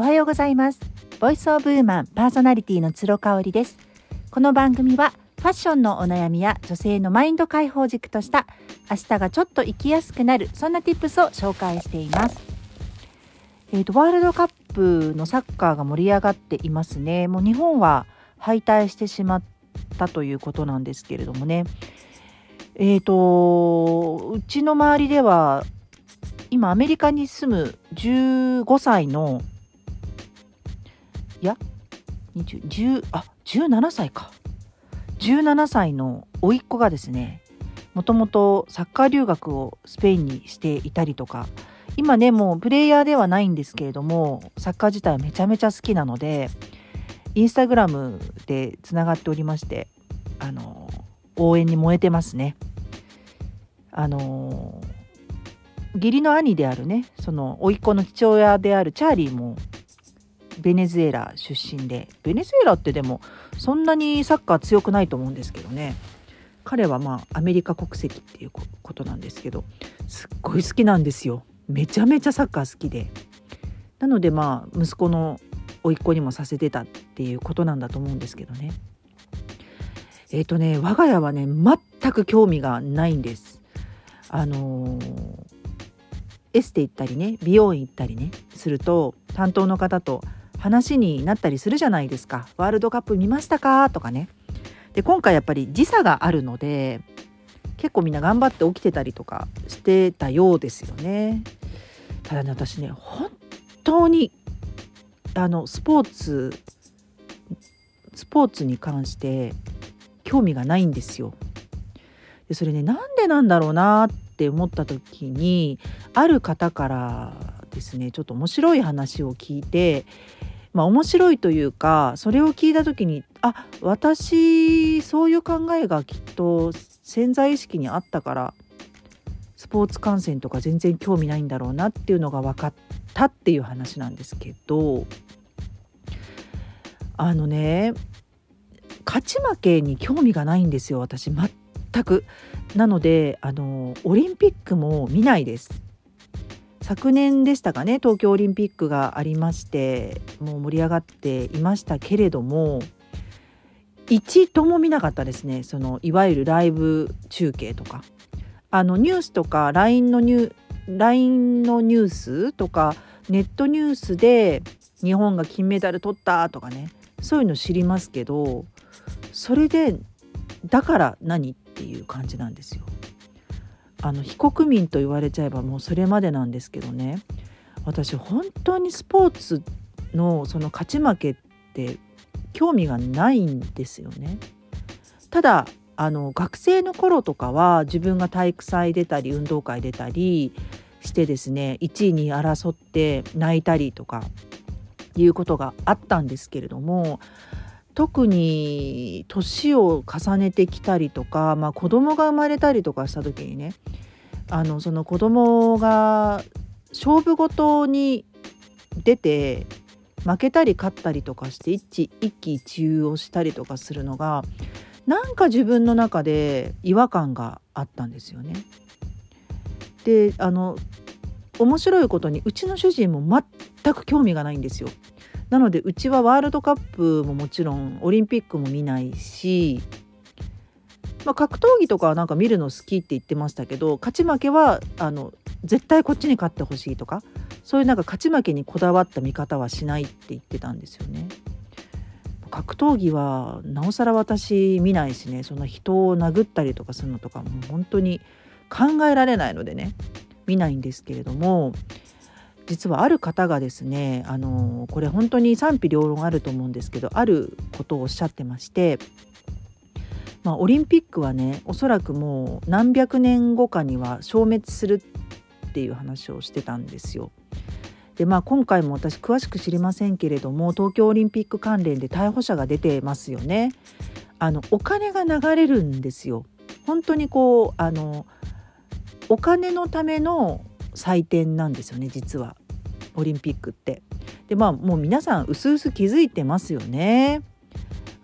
おはようございます。ボイスオブウーマンパーソナリティの鶴香織です。この番組はファッションのお悩みや女性のマインド解放軸とした明日がちょっと生きやすくなるそんな tips を紹介しています。えーと、ワールドカップのサッカーが盛り上がっていますね。もう日本は敗退してしまったということなんですけれどもね。えーとうちの周りでは今アメリカに住む15歳のいや20あ17歳か17歳の甥っ子がですねもともとサッカー留学をスペインにしていたりとか今ねもうプレイヤーではないんですけれどもサッカー自体めちゃめちゃ好きなのでインスタグラムでつながっておりましてあの応援に燃えてますね。あの義理の兄であるねその甥っ子の父親であるチャーリーもベネズエラ出身でベネズエラってでもそんなにサッカー強くないと思うんですけどね。彼はまあアメリカ国籍っていうことなんですけどすっごい好きなんですよ。めちゃめちゃサッカー好きで。なのでまあ息子の甥っ子にもさせてたっていうことなんだと思うんですけどね。えっ、ー、とね我が家はね全く興味がないんです。あのー、エステ行ったりね美容院行ったりねすると担当の方と話になったりするじゃないですか。ワールドカップ見ましたか？とかね。で今回やっぱり時差があるので結構みんな頑張って起きてたりとかしてたようですよね。ただね私ね本当にあのスポーツスポーツに関して興味がないんですよ。でそれねなんでなんだろうなって思った時にある方からですねちょっと面白い話を聞いてまあ面白いというかそれを聞いた時にあ私そういう考えがきっと潜在意識にあったからスポーツ観戦とか全然興味ないんだろうなっていうのが分かったっていう話なんですけどあのね勝ち負けに興味がないんですよ私全く。なのであのオリンピックも見ないです。昨年でしたかね東京オリンピックがありましてもう盛り上がっていましたけれども一度も見なかったですねそのいわゆるライブ中継とかあのニュースとか LINE のニュ LINE のニュースとかネットニュースで日本が金メダル取ったとかねそういうの知りますけどそれでだから何っていう感じなんですよ。あの非国民と言われちゃえばもうそれまでなんですけどね私本当にスポーツのその勝ち負けって興味がないんですよね。ただあの学生の頃とかは自分が体育祭出たり運動会出たりしてですね1位に争って泣いたりとかいうことがあったんですけれども特に年を重ねてきたりとか、まあ、子供が生まれたりとかした時にねあのその子供が勝負事に出て負けたり勝ったりとかして一一喜一憂をしたりとかするのがなんか自分の中で違和感があったんですよね。であの面白いことにうちの主人も全く興味がないんですよ。なのでうちはワールドカップももちろんオリンピックも見ないし、まあ、格闘技とかはなんか見るの好きって言ってましたけど勝ち負けはあの絶対こっちに勝ってほしいとかそういうなんか勝ち負けにこだわった見方はしないって言ってたんですよね。格闘技はなおさら私見ないしねその人を殴ったりとかするのとかも本当に考えられないのでね見ないんですけれども実はある方がですねあのこれ本当に賛否両論あると思うんですけどあることをおっしゃってまして、まあ、オリンピックはねおそらくもう何百年後かには消滅するっていう話をしてたんですよ。でまあ今回も私詳しく知りませんけれども東京オリンピック関連で逮捕者が出てますよね。あのお金が流れるんですよ。本当にこうあのお金のための祭典なんですよね実はオリンピックって。でまあもう皆さんうすうす気づいてますよね。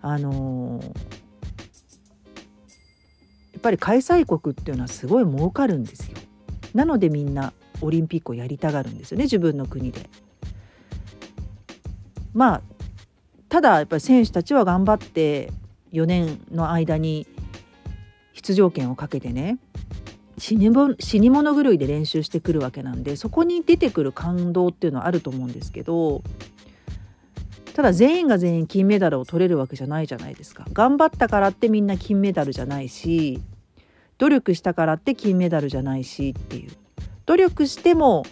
あのー、やっぱり開催国っていうのはすごい儲かるんですよ。なのでみんなオリンピックをやりたがるんですよね自分の国で。まあただやっぱり選手たちは頑張って4年の間に出場権をかけてね死に死に物狂いで練習してくるわけなんでそこに出てくる感動っていうのはあると思うんですけどただ全員が全員金メダルを取れるわけじゃないじゃないですか頑張ったからってみんな金メダルじゃないし努力したからって金メダルじゃないしっていう努力しても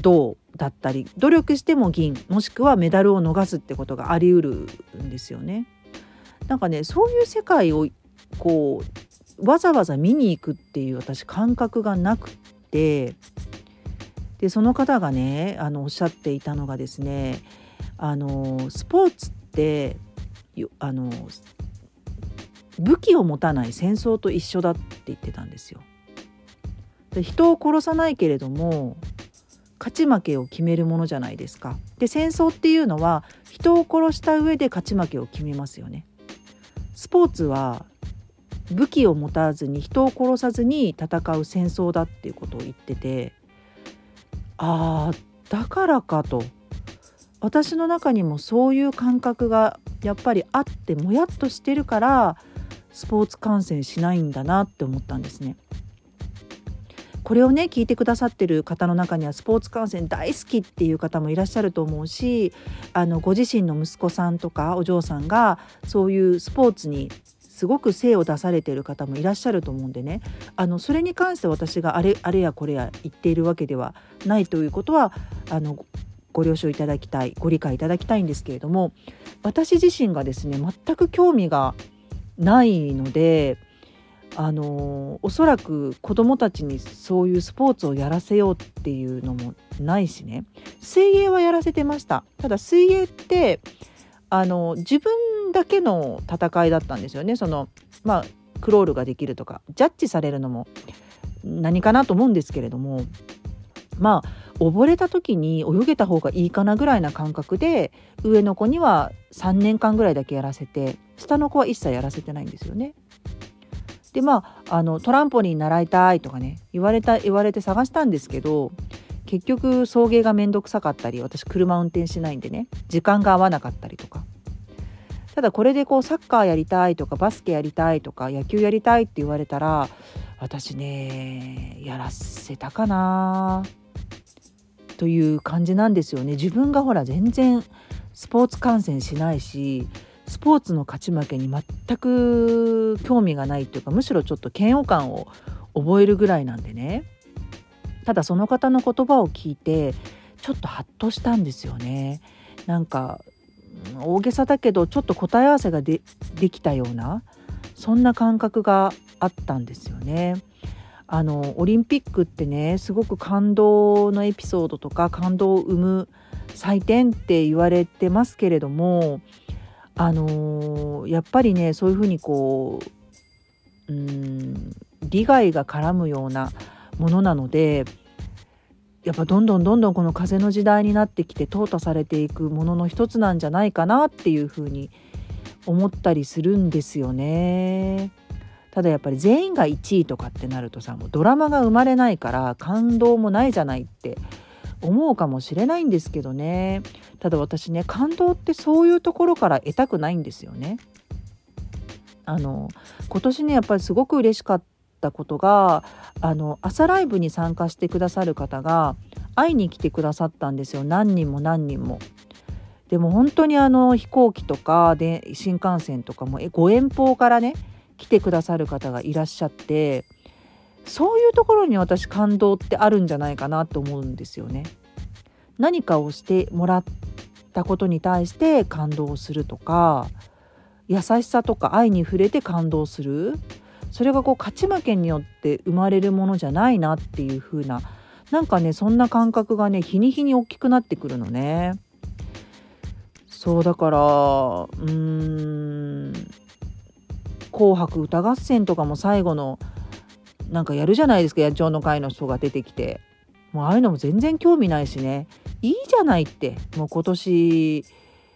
銅だったり努力しても銀もしくはメダルを逃すってことがありうるんですよね。なんかねそういう世界をこうわざわざ見に行くっていう私感覚がなくてでその方がねあのおっしゃっていたのがですねあのスポーツってあの武器を持たない戦争と一緒だって言ってたんですよ。で人を殺さないけれども勝ち負けを決めるものじゃないですか。で戦争っていうのは人を殺した上で勝ち負けを決めますよね。スポーツは武器を持たずに人を殺さずに戦う戦争だっていうことを言っててああだからかと私の中にもそういう感覚がやっぱりあってもやっとしてるからスポーツ観戦しないんだなって思ったんですね。これをね聞いてくださってる方の中にはスポーツ観戦大好きっていう方もいらっしゃると思うしあのご自身の息子さんとかお嬢さんがそういうスポーツにすごく精を出されている方もいらっしゃると思うんでね。あのそれに関して私があれあれやこれや言っているわけではないということはあのご了承いただきたいご理解いただきたいんですけれども私自身がですね全く興味がないのであのおそらく子どもたちにそういうスポーツをやらせようっていうのもないしね。水泳はやらせてました。ただ水泳ってあの自分だけの戦いだったんですよねそのまあクロールができるとかジャッジされるのも何かなと思うんですけれどもまあ溺れた時に泳げた方がいいかなぐらいな感覚で上の子には3年間ぐらいだけやらせて下の子は一切やらせてないんですよね。でまああのトランポリン習いたいとかね言われた言われて探したんですけど結局送迎が面倒くさかったり私車運転しないんでね時間が合わなかったりとか。ただこれでこうサッカーやりたいとかバスケやりたいとか野球やりたいって言われたら私ねやらせたかなという感じなんですよね。自分がほら全然スポーツ観戦しないしスポーツの勝ち負けに全く興味がないっていうかむしろちょっと嫌悪感を覚えるぐらいなんでね。ただその方の言葉を聞いてちょっとハッとしたんですよねなんか大げさだけどちょっと答え合わせができたようなそんな感覚があったんですよね。あのオリンピックってねすごく感動のエピソードとか感動を生む祭典って言われてますけれどもあのー、やっぱりねそういうふうにこううん利害が絡むようなものなのでやっぱどんどんどんどんこの風の時代になってきて淘汰されていくものの一つなんじゃないかなっていうふうに思ったりするんですよね。ただやっぱり全員が1位とかってなるとさもうドラマが生まれないから感動もないじゃないって思うかもしれないんですけどねただ私ね感動ってそういうところから得たくないんですよね。あの今年ねやっぱりすごく嬉しかったことがあの朝ライブに参加してくださる方が会いに来てくださったんですよ何人も何人も。でも本当にあの飛行機とかで新幹線とかもご遠方からね来てくださる方がいらっしゃってそういうところに私感動ってあるんじゃないかなと思うんですよね。何かをしてもらったことに対して感動するとか優しさとか愛に触れて感動するそれがこう勝ち負けによって生まれるものじゃないなっていう風ななんかねそんな感覚がね日に日に大きくなってくるのね。そうだからうーん「紅白歌合戦」とかも最後のなんかやるじゃないですか野鳥の会の人が出てきて。もうああいうのも全然興味ないしね。いいじゃないって。もう今年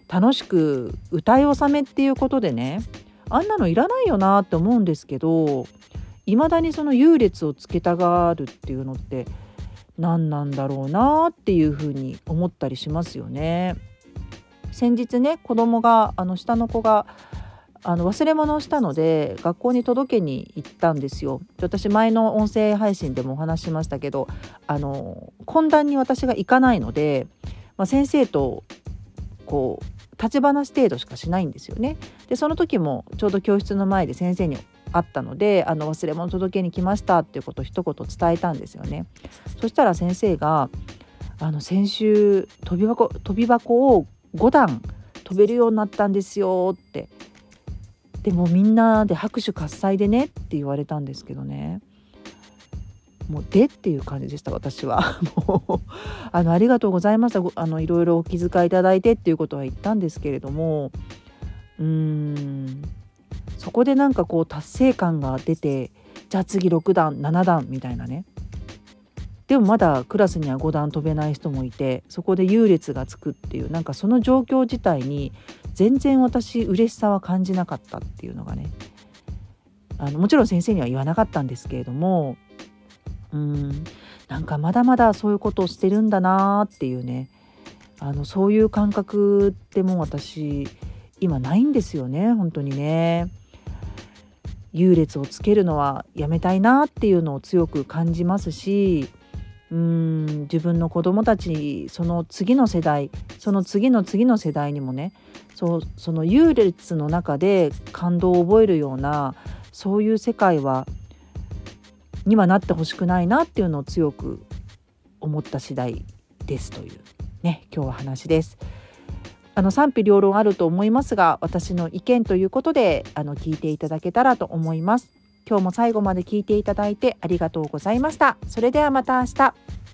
楽しく歌い納めっていうことでね。あんなのいらないよなって思うんですけどいまだにその優劣をつけたがるっていうのって何なんだろうなっていうふうに思ったりしますよね。先日ね子供があの下の子があの忘れ物をしたので学校に届けに行ったんですよ。私前の音声配信でもお話ししましたけどあの懇談に私が行かないので、まあ、先生とこう立ち話程度しかしないんですよね。でその時もちょうど教室の前で先生に会ったのであの忘れ物届けに来ましたっていうことを一言伝えたんですよね。そしたら先生があの先週飛び箱飛び箱を5段飛べるようになったんですよってでもみんなで拍手喝采でねって言われたんですけどねもうでっていう感じでした私は。もうあのありがとうございました。あのいろいろお気遣いいただいてっていうことは言ったんですけれどもうーんそこでなんかこう達成感が出てじゃあ次6段7段みたいなね。でもまだクラスには5段飛べない人もいてそこで優劣がつくっていうなんかその状況自体に全然私嬉しさは感じなかったっていうのがね。あのもちろん先生には言わなかったんですけれどもうん。なんかまだまだそういうことをしてるんだなっていうね。あのそういう感覚ってもう私今ないんですよね。本当にね。優劣をつけるのはやめたいなっていうのを強く感じますしうん自分の子供たちその次の世代その次の次の世代にもねそうその優劣の中で感動を覚えるようなそういう世界はにはなってほしくないなっていうのを強く思った次第ですというね今日は話です。あの賛否両論あると思いますが私の意見ということであの聞いていただけたらと思います。今日も最後まで聞いていただいてありがとうございました。それではまた明日。